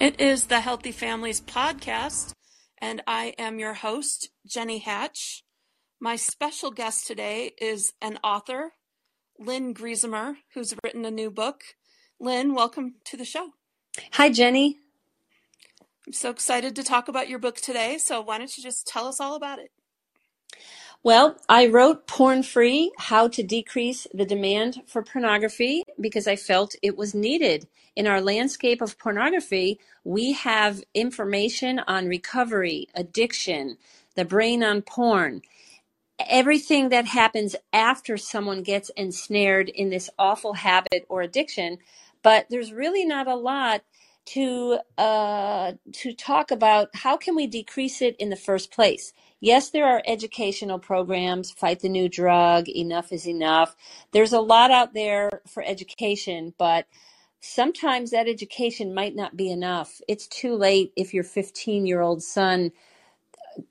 It is the Healthy Families Podcast, and I am your host, Jenny Hatch. My special guest today is an author, Lynn Griesemer, who's written a new book. Lynn, welcome to the show. Hi, Jenny. I'm so excited to talk about your book today, so why don't you just tell us all about it? Well, I wrote Porn Free How to Decrease the Demand for Pornography because I felt it was needed. In our landscape of pornography, we have information on recovery, addiction, the brain on porn, everything that happens after someone gets ensnared in this awful habit or addiction. But there's really not a lot to uh, to talk about how can we decrease it in the first place. Yes, there are educational programs, Fight the New Drug, Enough is Enough. There's a lot out there for education, but sometimes that education might not be enough. It's too late if your 15 year old son,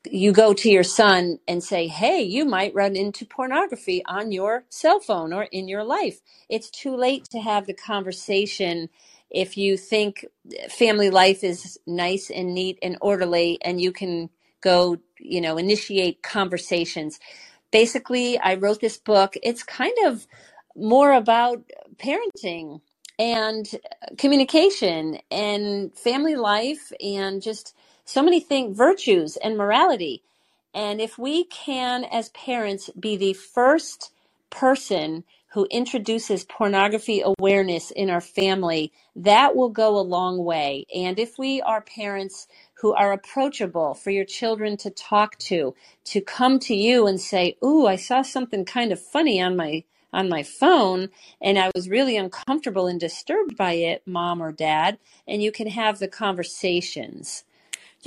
you go to your son and say, Hey, you might run into pornography on your cell phone or in your life. It's too late to have the conversation if you think family life is nice and neat and orderly and you can go, you know, initiate conversations. Basically, I wrote this book. It's kind of more about parenting and communication and family life and just so many things, virtues and morality. And if we can, as parents, be the first person who introduces pornography awareness in our family, that will go a long way. And if we are parents who are approachable for your children to talk to, to come to you and say, "Ooh, I saw something kind of funny on my on my phone and I was really uncomfortable and disturbed by it, mom or dad," and you can have the conversations.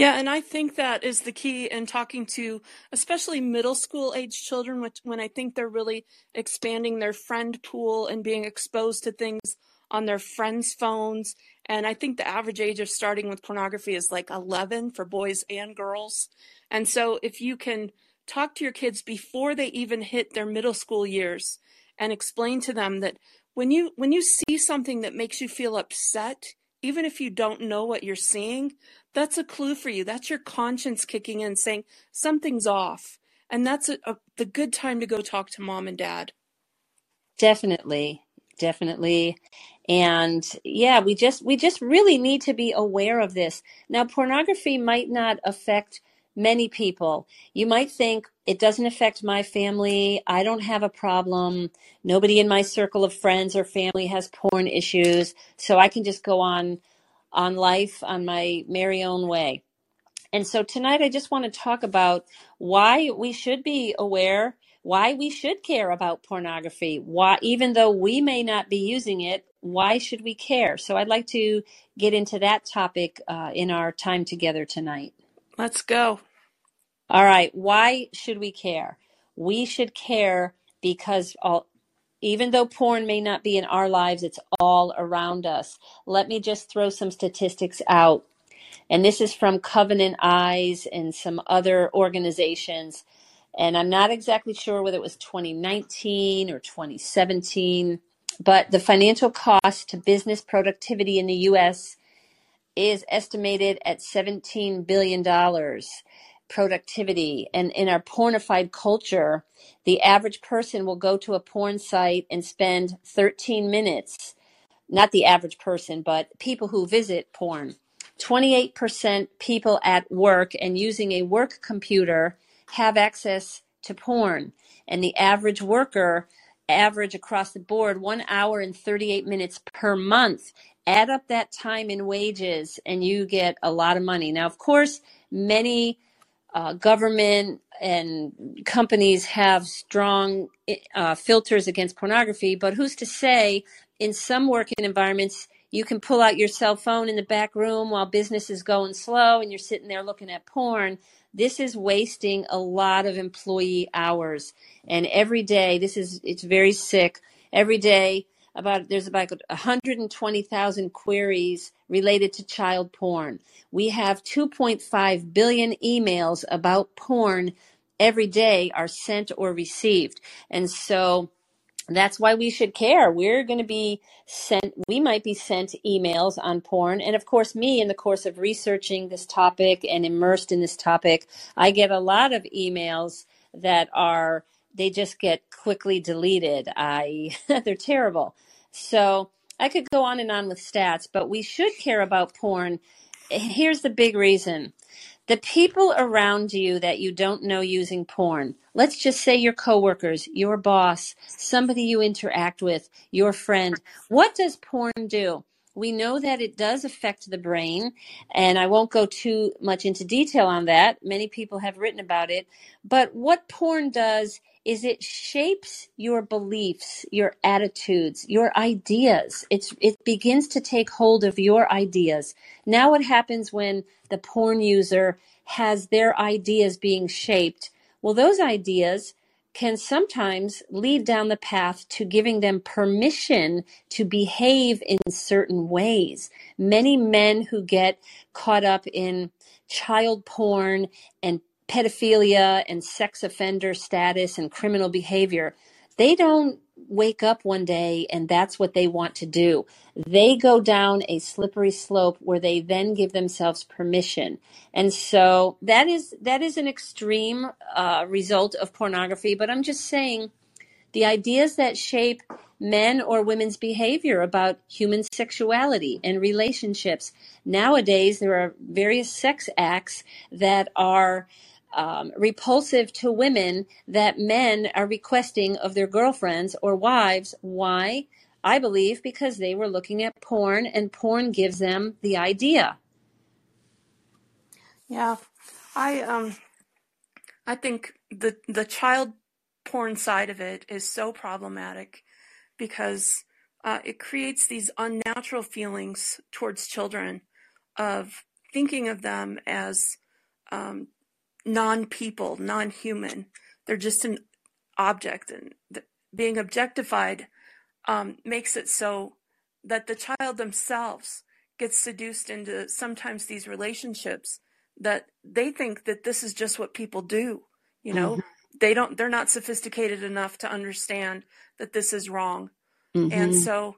Yeah, and I think that is the key in talking to especially middle school age children, which, when I think they're really expanding their friend pool and being exposed to things on their friends' phones. And I think the average age of starting with pornography is like 11 for boys and girls. And so if you can talk to your kids before they even hit their middle school years and explain to them that when you when you see something that makes you feel upset, even if you don't know what you're seeing, that's a clue for you. That's your conscience kicking in saying something's off. And that's a, a, the good time to go talk to mom and dad. Definitely. Definitely. And yeah, we just we just really need to be aware of this. Now pornography might not affect many people. You might think it doesn't affect my family. I don't have a problem. Nobody in my circle of friends or family has porn issues, so I can just go on on life on my merry own way. And so tonight I just want to talk about why we should be aware, why we should care about pornography, why even though we may not be using it, why should we care? So I'd like to get into that topic uh, in our time together tonight. Let's go. All right, why should we care? We should care because all, even though porn may not be in our lives, it's all around us. Let me just throw some statistics out. And this is from Covenant Eyes and some other organizations. And I'm not exactly sure whether it was 2019 or 2017, but the financial cost to business productivity in the US is estimated at $17 billion productivity. And in our pornified culture, the average person will go to a porn site and spend 13 minutes. Not the average person, but people who visit porn. 28% people at work and using a work computer have access to porn. And the average worker, average across the board, one hour and 38 minutes per month. Add up that time in wages and you get a lot of money. Now, of course, many uh, government and companies have strong uh, filters against pornography, but who's to say in some working environments you can pull out your cell phone in the back room while business is going slow and you're sitting there looking at porn? This is wasting a lot of employee hours. And every day, this is, it's very sick. Every day, about there's about 120,000 queries related to child porn. We have 2.5 billion emails about porn every day are sent or received. And so that's why we should care. We're going to be sent, we might be sent emails on porn. And of course, me, in the course of researching this topic and immersed in this topic, I get a lot of emails that are, they just get quickly deleted. I, they're terrible. So I could go on and on with stats, but we should care about porn. Here's the big reason the people around you that you don't know using porn, let's just say your coworkers, your boss, somebody you interact with, your friend, what does porn do? We know that it does affect the brain, and I won't go too much into detail on that. Many people have written about it. But what porn does is it shapes your beliefs, your attitudes, your ideas. It's, it begins to take hold of your ideas. Now, what happens when the porn user has their ideas being shaped? Well, those ideas can sometimes lead down the path to giving them permission to behave in certain ways. Many men who get caught up in child porn and pedophilia and sex offender status and criminal behavior, they don't wake up one day and that's what they want to do. They go down a slippery slope where they then give themselves permission. And so that is that is an extreme uh, result of pornography. But I'm just saying the ideas that shape men or women's behavior about human sexuality and relationships. Nowadays, there are various sex acts that are um, repulsive to women that men are requesting of their girlfriends or wives. Why? I believe because they were looking at porn and porn gives them the idea. Yeah. I um I think the the child porn side of it is so problematic because uh, it creates these unnatural feelings towards children of thinking of them as um, non-people, non-human. They're just an object, and th- being objectified um, makes it so that the child themselves gets seduced into sometimes these relationships that they think that this is just what people do. You know, mm-hmm. they don't. They're not sophisticated enough to understand that this is wrong, mm-hmm. and so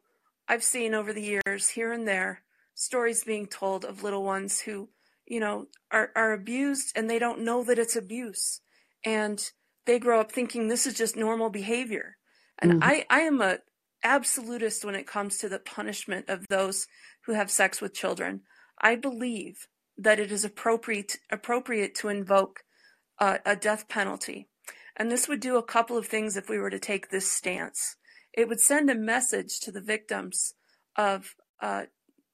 I've seen over the years here and there stories being told of little ones who you know, are, are abused and they don't know that it's abuse. And they grow up thinking this is just normal behavior. And mm-hmm. I, I am a absolutist when it comes to the punishment of those who have sex with children. I believe that it is appropriate appropriate to invoke a, a death penalty. And this would do a couple of things if we were to take this stance. It would send a message to the victims of uh,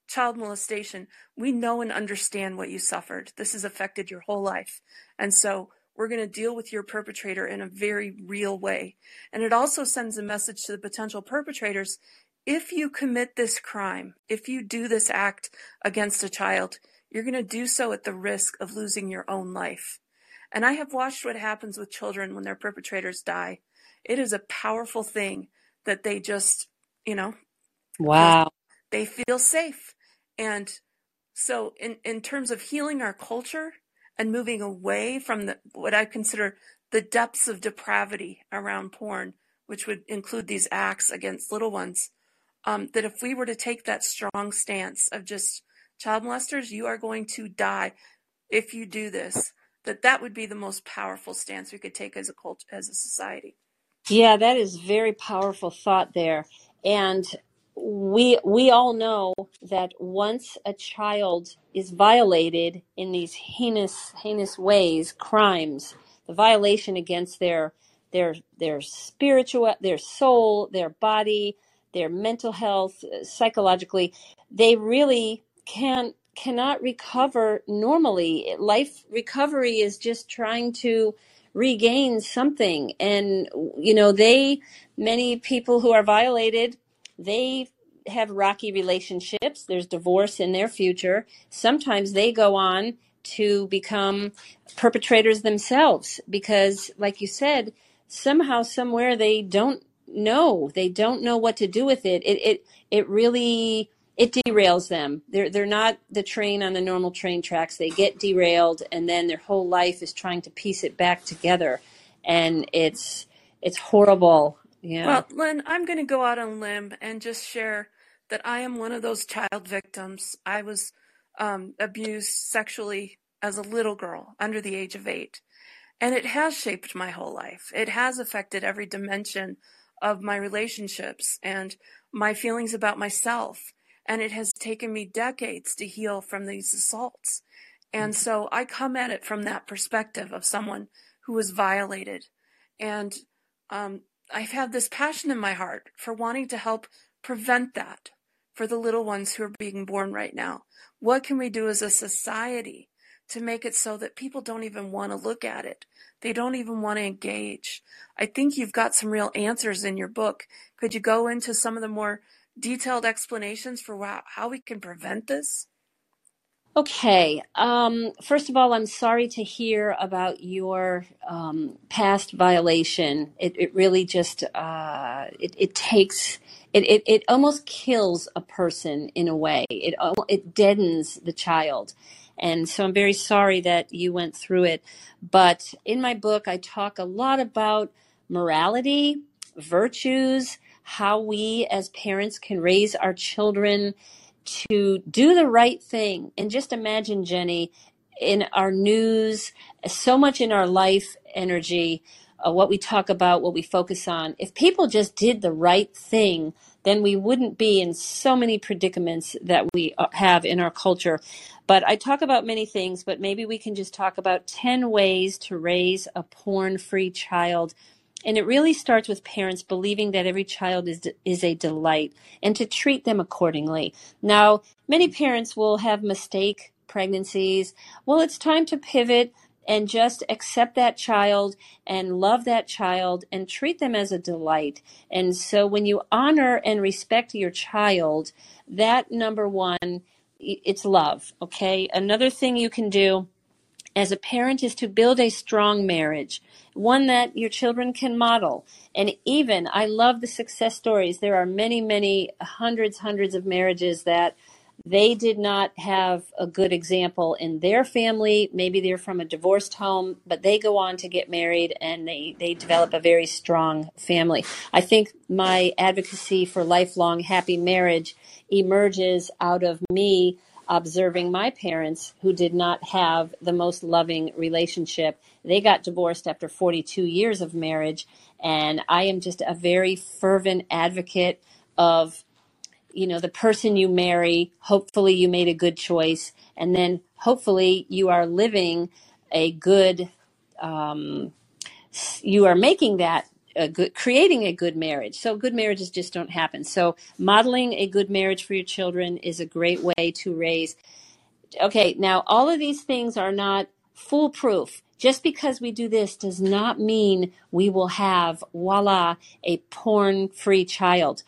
child molestation, we know and understand what you suffered. This has affected your whole life. And so we're going to deal with your perpetrator in a very real way. And it also sends a message to the potential perpetrators. If you commit this crime, if you do this act against a child, you're going to do so at the risk of losing your own life. And I have watched what happens with children when their perpetrators die. It is a powerful thing that they just, you know, wow. They feel safe. And so in, in terms of healing our culture and moving away from the, what I consider the depths of depravity around porn, which would include these acts against little ones, um, that if we were to take that strong stance of just child molesters, you are going to die if you do this, that that would be the most powerful stance we could take as a cult, as a society. Yeah, that is very powerful thought there. And we we all know that once a child is violated in these heinous heinous ways crimes the violation against their their their spiritual their soul their body their mental health uh, psychologically they really can cannot recover normally. Life recovery is just trying to regain something. And you know they many people who are violated they have rocky relationships. There's divorce in their future. Sometimes they go on to become perpetrators themselves because, like you said, somehow, somewhere they don't know. They don't know what to do with it. It it it really it derails them. They're they're not the train on the normal train tracks. They get derailed, and then their whole life is trying to piece it back together, and it's it's horrible Yeah. Well, Lynn, I'm going to go out on limb and just share that I am one of those child victims. I was um, abused sexually as a little girl under the age of eight. And it has shaped my whole life. It has affected every dimension of my relationships and my feelings about myself. And it has taken me decades to heal from these assaults. And so I come at it from that perspective of someone who was violated. And um, I've had this passion in my heart for wanting to help prevent that for the little ones who are being born right now. What can we do as a society to make it so that people don't even want to look at it? They don't even want to engage. I think you've got some real answers in your book. Could you go into some of the more detailed explanations for how, how we can prevent this? Okay. Um, first of all, I'm sorry to hear about your um, past violation. It, it really just uh, it, it takes it, it it almost kills a person in a way. It it deadens the child, and so I'm very sorry that you went through it. But in my book, I talk a lot about morality, virtues, how we as parents can raise our children to do the right thing. And just imagine, Jenny, in our news, so much in our life energy, uh, what we talk about, what we focus on, if people just did the right thing, then we wouldn't be in so many predicaments that we uh, have in our culture. But I talk about many things, but maybe we can just talk about 10 ways to raise a porn free child and it really starts with parents believing that every child is is a delight and to treat them accordingly. Now, many parents will have mistake pregnancies. Well, it's time to pivot and just accept that child and love that child and treat them as a delight. And so when you honor and respect your child, that number 1 it's love, okay? Another thing you can do as a parent is to build a strong marriage, one that your children can model. And even, I love the success stories. There are many, many hundreds, hundreds of marriages that they did not have a good example in their family. Maybe they're from a divorced home, but they go on to get married and they, they develop a very strong family. I think my advocacy for lifelong happy marriage emerges out of me observing my parents who did not have the most loving relationship. They got divorced after 42 years of marriage. And I am just a very fervent advocate of, you know, the person you marry. Hopefully, you made a good choice. And then hopefully, you are living a good, um, you are making that a good, creating a good marriage. So good marriages just don't happen. So modeling a good marriage for your children is a great way to raise. Okay, now all of these things are not foolproof. Just because we do this does not mean we will have, voila, a porn free child.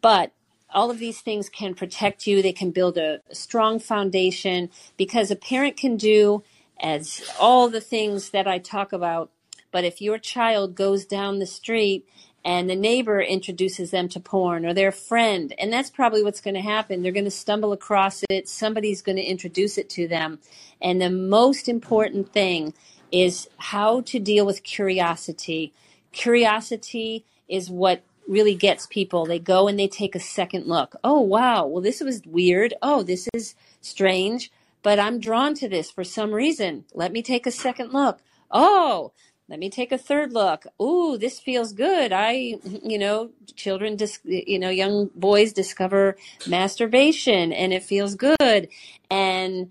But all of these things can protect you. They can build a, a strong foundation because a parent can do as all the things that I talk about but if your child goes down the street and the neighbor introduces them to porn or their friend, and that's probably what's going to happen, they're going to stumble across it, somebody's going to introduce it to them. And the most important thing is how to deal with curiosity. Curiosity is what really gets people. They go and they take a second look. Oh, wow. Well, this was weird. Oh, this is strange, but I'm drawn to this for some reason. Let me take a second look. Oh, let me take a third look. Ooh, this feels good. I, you know, children, dis- you know, young boys discover masturbation and it feels good. And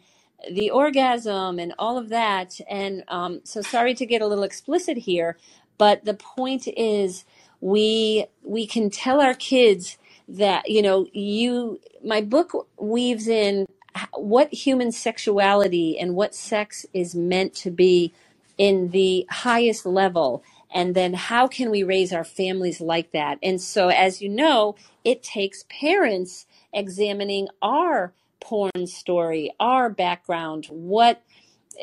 the orgasm and all of that. And um, so sorry to get a little explicit here, but the point is we, we can tell our kids that, you know, you, my book weaves in what human sexuality and what sex is meant to be in the highest level and then how can we raise our families like that? And so as you know it takes parents examining our porn story our background what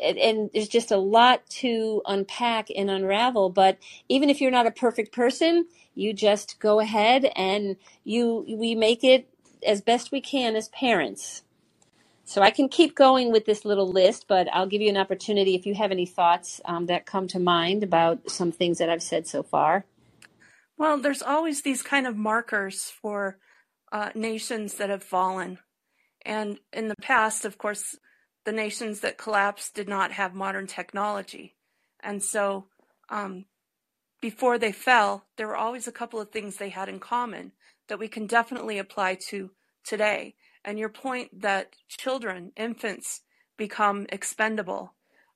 and there's just a lot to unpack and unravel. But even if you're not a perfect person you just go ahead and you we make it as best we can as parents so I can keep going with this little list, but I'll give you an opportunity if you have any thoughts um, that come to mind about some things that I've said so far. Well, there's always these kind of markers for uh, nations that have fallen. And in the past, of course, the nations that collapsed did not have modern technology. And so um, before they fell, there were always a couple of things they had in common that we can definitely apply to today. And your point that children, infants, become expendable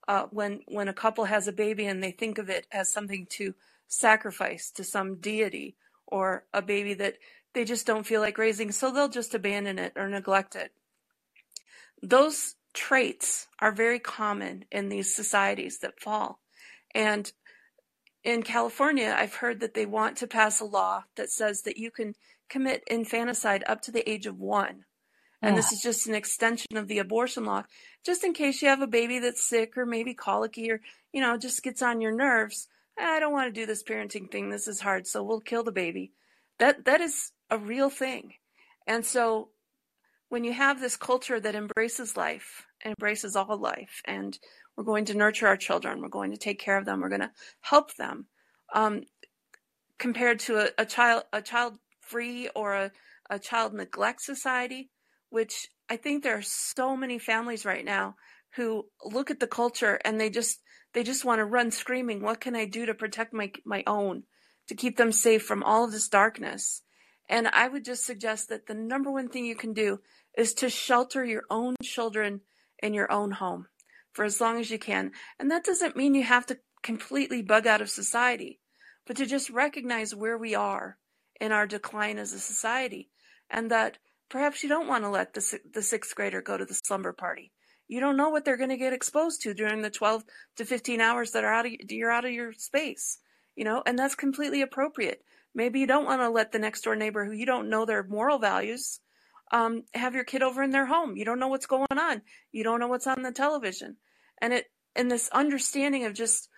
uh, when when a couple has a baby and they think of it as something to sacrifice to some deity or a baby that they just don't feel like raising, so they'll just abandon it or neglect it. Those traits are very common in these societies that fall. And in California, I've heard that they want to pass a law that says that you can commit infanticide up to the age of one. And this is just an extension of the abortion law, just in case you have a baby that's sick or maybe colicky or, you know, just gets on your nerves. I don't want to do this parenting thing. This is hard. So we'll kill the baby. That, that is a real thing. And so when you have this culture that embraces life, embraces all life, and we're going to nurture our children, we're going to take care of them, we're going to help them, um, compared to a, a child, a child free or a, a child neglect society, which I think there are so many families right now who look at the culture and they just they just want to run screaming, what can I do to protect my my own, to keep them safe from all of this darkness? And I would just suggest that the number one thing you can do is to shelter your own children in your own home for as long as you can. And that doesn't mean you have to completely bug out of society, but to just recognize where we are in our decline as a society and that Perhaps you don't want to let the, the sixth grader go to the slumber party. You don't know what they're going to get exposed to during the 12 to 15 hours that are out of, you're out of your space, you know, and that's completely appropriate. Maybe you don't want to let the next door neighbor who you don't know their moral values um, have your kid over in their home. You don't know what's going on. You don't know what's on the television. And it, and this understanding of just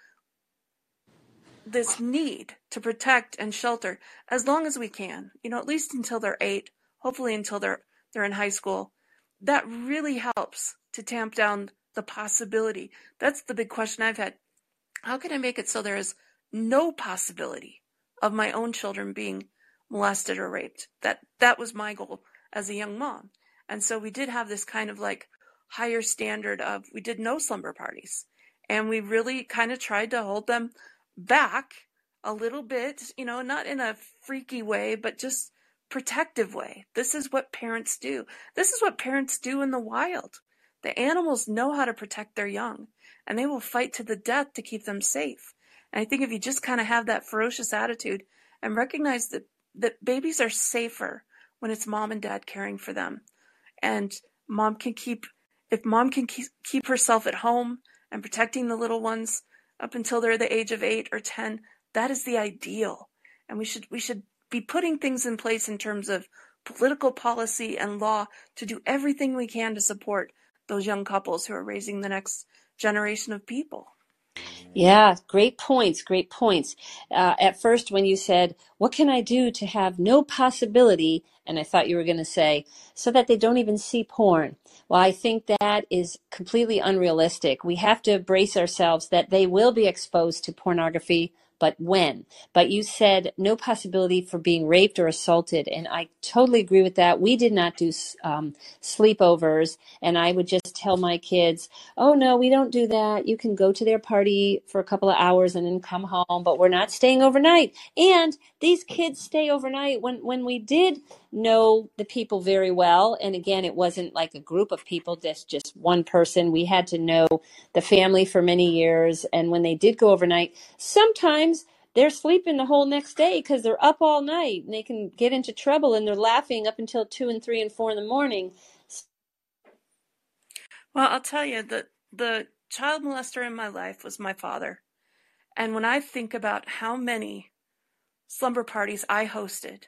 this need to protect and shelter as long as we can, you know, at least until they're eight hopefully until they're they're in high school. That really helps to tamp down the possibility. That's the big question I've had. How can I make it so there is no possibility of my own children being molested or raped? That that was my goal as a young mom. And so we did have this kind of like higher standard of we did no slumber parties. And we really kind of tried to hold them back a little bit, you know, not in a freaky way, but just protective way. This is what parents do. This is what parents do in the wild. The animals know how to protect their young, and they will fight to the death to keep them safe. And I think if you just kind of have that ferocious attitude and recognize that, that babies are safer when it's mom and dad caring for them. And mom can keep, if mom can keep, keep herself at home and protecting the little ones up until they're the age of eight or 10, that is the ideal. And we should, we should be putting things in place in terms of political policy and law to do everything we can to support those young couples who are raising the next generation of people. Yeah, great points. Great points. Uh, at first, when you said, What can I do to have no possibility? And I thought you were going to say, So that they don't even see porn. Well, I think that is completely unrealistic. We have to brace ourselves that they will be exposed to pornography but when. But you said no possibility for being raped or assaulted, and I totally agree with that. We did not do um, sleepovers, and I would just tell my kids, "Oh no, we don't do that. You can go to their party for a couple of hours and then come home, but we're not staying overnight." And these kids stay overnight. When when we did know the people very well, and again, it wasn't like a group of people, just just one person. We had to know the family for many years, and when they did go overnight, sometimes they're sleeping the whole next day because they're up all night and they can get into trouble and they're laughing up until two and three and four in the morning. Well, I'll tell you that the child molester in my life was my father. And when I think about how many slumber parties I hosted,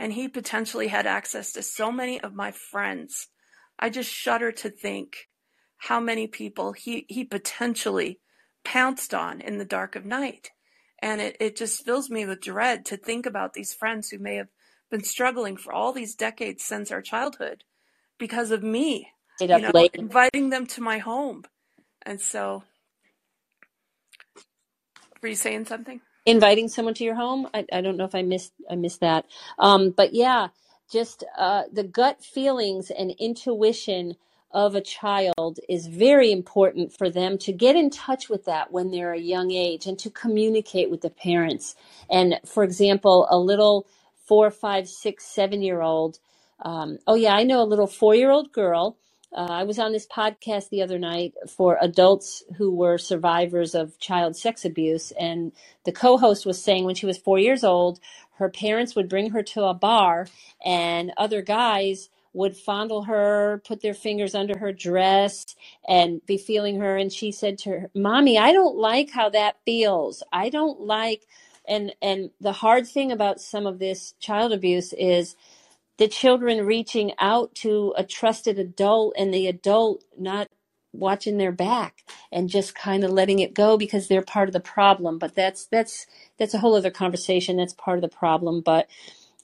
and he potentially had access to so many of my friends, I just shudder to think how many people he, he potentially pounced on in the dark of night. And it, it just fills me with dread to think about these friends who may have been struggling for all these decades since our childhood because of me, you know, late. inviting them to my home. And so, were you saying something? Inviting someone to your home. I, I don't know if I missed I missed that. Um, but yeah, just uh, the gut feelings and intuition of a child is very important for them to get in touch with that when they're a young age and to communicate with the parents. And for example, a little four, five, six, seven year old. Um, oh yeah, I know a little four year old girl uh, I was on this podcast the other night for adults who were survivors of child sex abuse, and the co host was saying when she was four years old, her parents would bring her to a bar, and other guys would fondle her, put their fingers under her dress, and be feeling her. And she said to her, Mommy, I don't like how that feels. I don't like. And, and the hard thing about some of this child abuse is the children reaching out to a trusted adult and the adult not watching their back and just kind of letting it go because they're part of the problem. But that's that's that's a whole other conversation. That's part of the problem. But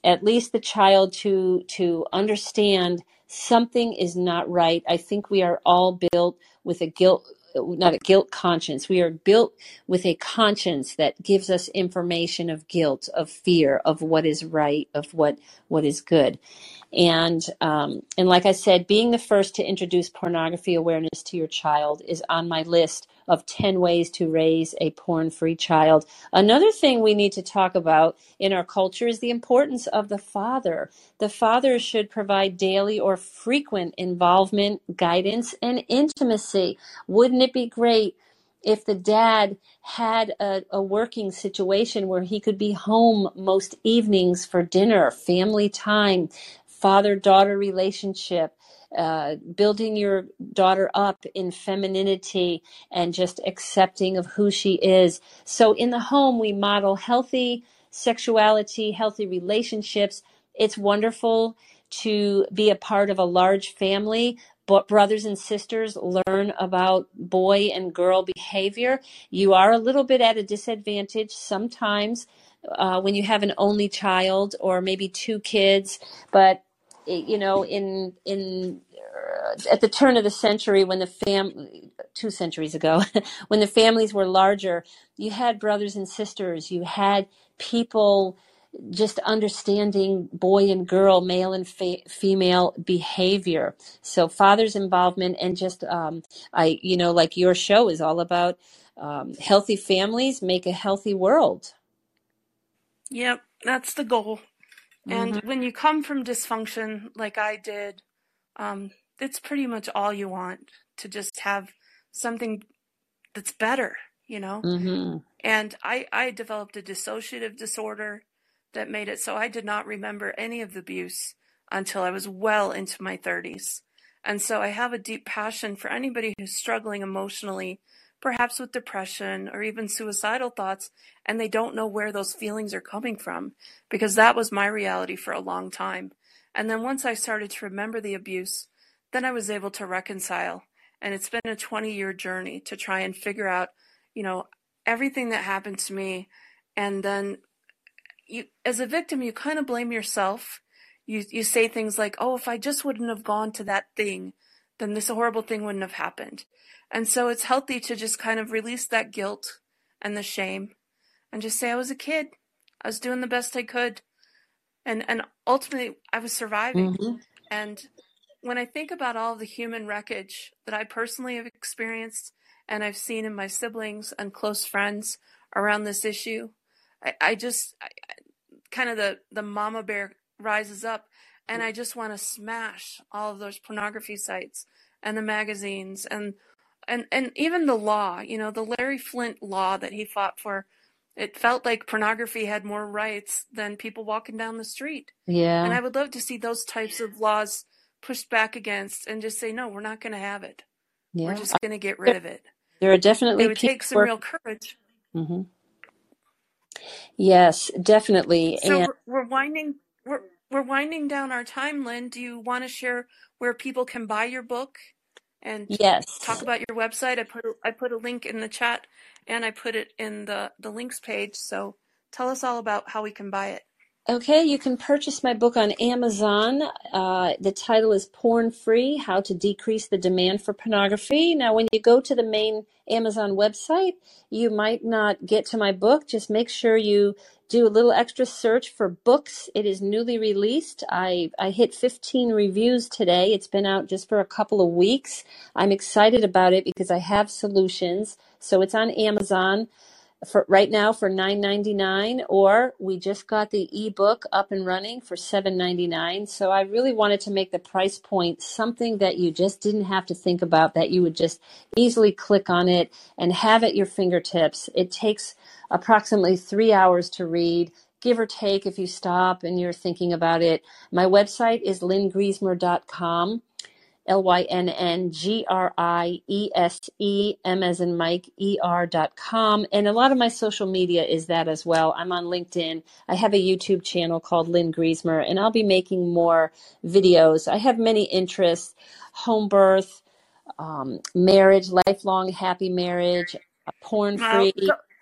at least the child to to understand something is not right. I think we are all built with a guilt not a guilt conscience. We are built with a conscience that gives us information of guilt of fear of what is right of what what is good and um, and like I said, being the first to introduce pornography awareness to your child is on my list of 10 ways to raise a porn free child. Another thing we need to talk about in our culture is the importance of the father. The father should provide daily or frequent involvement, guidance, and intimacy. Wouldn't it be great if the dad had a, a, working situation where he could be home most evenings for dinner, family time, father daughter relationship, uh, building your daughter up in femininity and just accepting of who she is. So in the home, we model healthy sexuality, healthy relationships. It's wonderful to be a part of a large family, but brothers and sisters learn about boy and girl behavior. You are a little bit at a disadvantage sometimes uh, when you have an only child or maybe two kids, but you know, in in uh, at the turn of the century, when the fam two centuries ago, when the families were larger, you had brothers and sisters, you had people just understanding boy and girl, male and female behavior. So father's involvement and just um, I, you know, like your show is all about um, healthy families make a healthy world. Yep, that's the goal. And mm-hmm. when you come from dysfunction like I did, um, it's pretty much all you want to just have something that's better, you know? Mm-hmm. And I, I developed a dissociative disorder that made it so I did not remember any of the abuse until I was well into my 30s. And so I have a deep passion for anybody who's struggling emotionally perhaps with depression or even suicidal thoughts, and they don't know where those feelings are coming from because that was my reality for a long time. And then once I started to remember the abuse, then I was able to reconcile. And it's been a 20 year journey to try and figure out, you know, everything that happened to me. And then you, as a victim, you kind of blame yourself. You, you say things like, oh, if I just wouldn't have gone to that thing, then this horrible thing wouldn't have happened. And so it's healthy to just kind of release that guilt and the shame and just say I was a kid. I was doing the best I could. And and ultimately I was surviving. Mm-hmm. And when I think about all the human wreckage that I personally have experienced and I've seen in my siblings and close friends around this issue, I, I just I, kind of the the mama bear rises up and I just want to smash all of those pornography sites and the magazines and and and even the law, you know, the Larry Flynt law that he fought for, it felt like pornography had more rights than people walking down the street. Yeah. And I would love to see those types of laws pushed back against and just say, no, we're not going to have it. Yeah. We're just going to get rid of it. There are definitely it would take some real courage. Mm-hmm. Yes, definitely. So and- we're, we're winding we're we're winding down our time, Lynn. Do you want to share where people can buy your book and yes talk about your website i put a, i put a link in the chat and i put it in the the links page so tell us all about how we can buy it Okay, you can purchase my book on Amazon. Uh, the title is Porn Free How to Decrease the Demand for Pornography. Now, when you go to the main Amazon website, you might not get to my book. Just make sure you do a little extra search for books. It is newly released. I, I hit 15 reviews today. It's been out just for a couple of weeks. I'm excited about it because I have solutions. So it's on Amazon for right now for 9.99 or we just got the ebook up and running for 7.99 so i really wanted to make the price point something that you just didn't have to think about that you would just easily click on it and have at your fingertips. It takes approximately three hours to read give or take if you stop and you're thinking about it. My website is lynngriesemer.com L Y N N G R I E S E M as in Mike E R dot com. And a lot of my social media is that as well. I'm on LinkedIn. I have a YouTube channel called Lynn Griesemer, and I'll be making more videos. I have many interests home birth, um, marriage, lifelong happy marriage, porn free,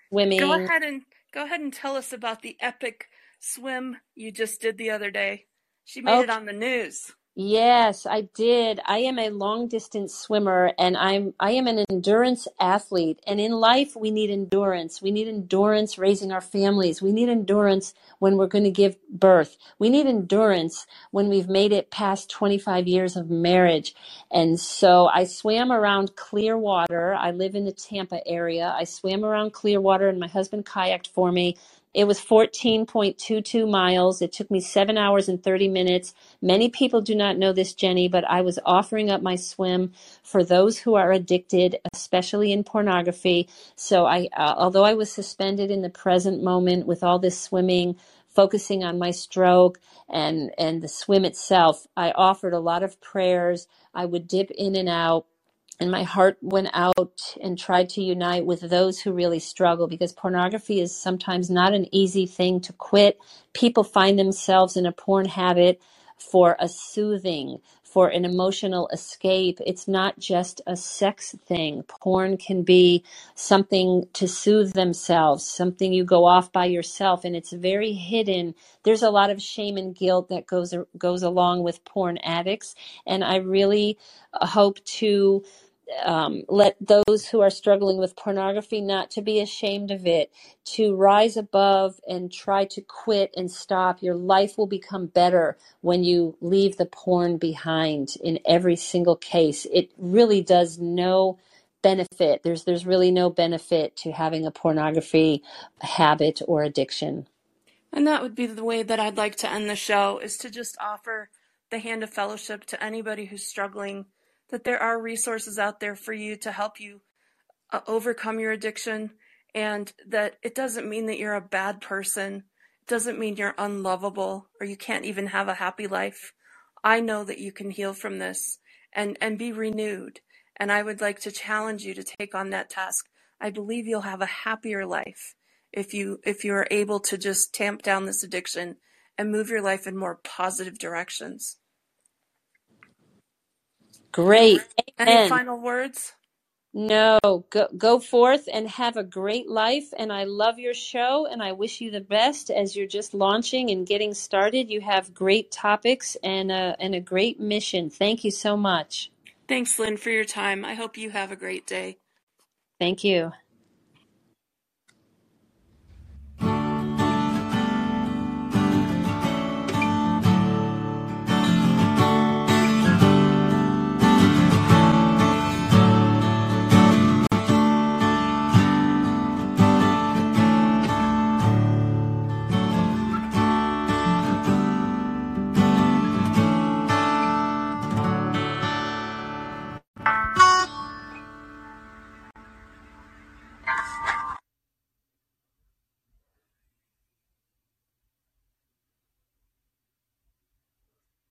swimming. Go ahead and go ahead and tell us about the epic swim you just did the other day. She made okay. it on the news. Yes, I did. I am a long distance swimmer and I'm I am an endurance athlete and in life we need endurance. We need endurance raising our families. We need endurance when we're going to give birth. We need endurance when we've made it past 25 years of marriage. And so I swam around Clearwater. I live in the Tampa area. I swam around Clearwater and my husband kayaked for me it was 14.22 miles. It took me seven hours and 30 minutes. Many people do not know this, Jenny, but I was offering up my swim for those who are addicted, especially in pornography. So I, uh, although I was suspended in the present moment with all this swimming, focusing on my stroke and, and the swim itself, I offered a lot of prayers. I would dip in and out and my heart went out and tried to unite with those who really struggle because pornography is sometimes not an easy thing to quit. People find themselves in a porn habit for a soothing, for an emotional escape. It's not just a sex thing. Porn can be something to soothe themselves, something you go off by yourself, and it's very hidden. There's a lot of shame and guilt that goes goes along with porn addicts, and I really uh, hope to um, let those who are struggling with pornography not to be ashamed of it, to rise above and try to quit and stop. Your life will become better when you leave the porn behind in every single case. It really does no benefit. There's there's really no benefit to having a pornography habit or addiction. And that would be the way that I'd like to end the show is to just offer the hand of fellowship to anybody who's struggling that there are resources out there for you to help you uh, overcome your addiction and that it doesn't mean that you're a bad person. It doesn't mean you're unlovable or you can't even have a happy life. I know that you can heal from this and, and be renewed. And I would like to challenge you to take on that task. I believe you'll have a happier life if you if you are able to just tamp down this addiction and move your life in more positive directions. Great. Any final words? No, go, go forth and have a great life. And I love your show and I wish you the best as you're just launching and getting started. You have great topics and a, and a great mission. Thank you so much. Thanks, Lynn, for your time. I hope you have a great day. Thank you.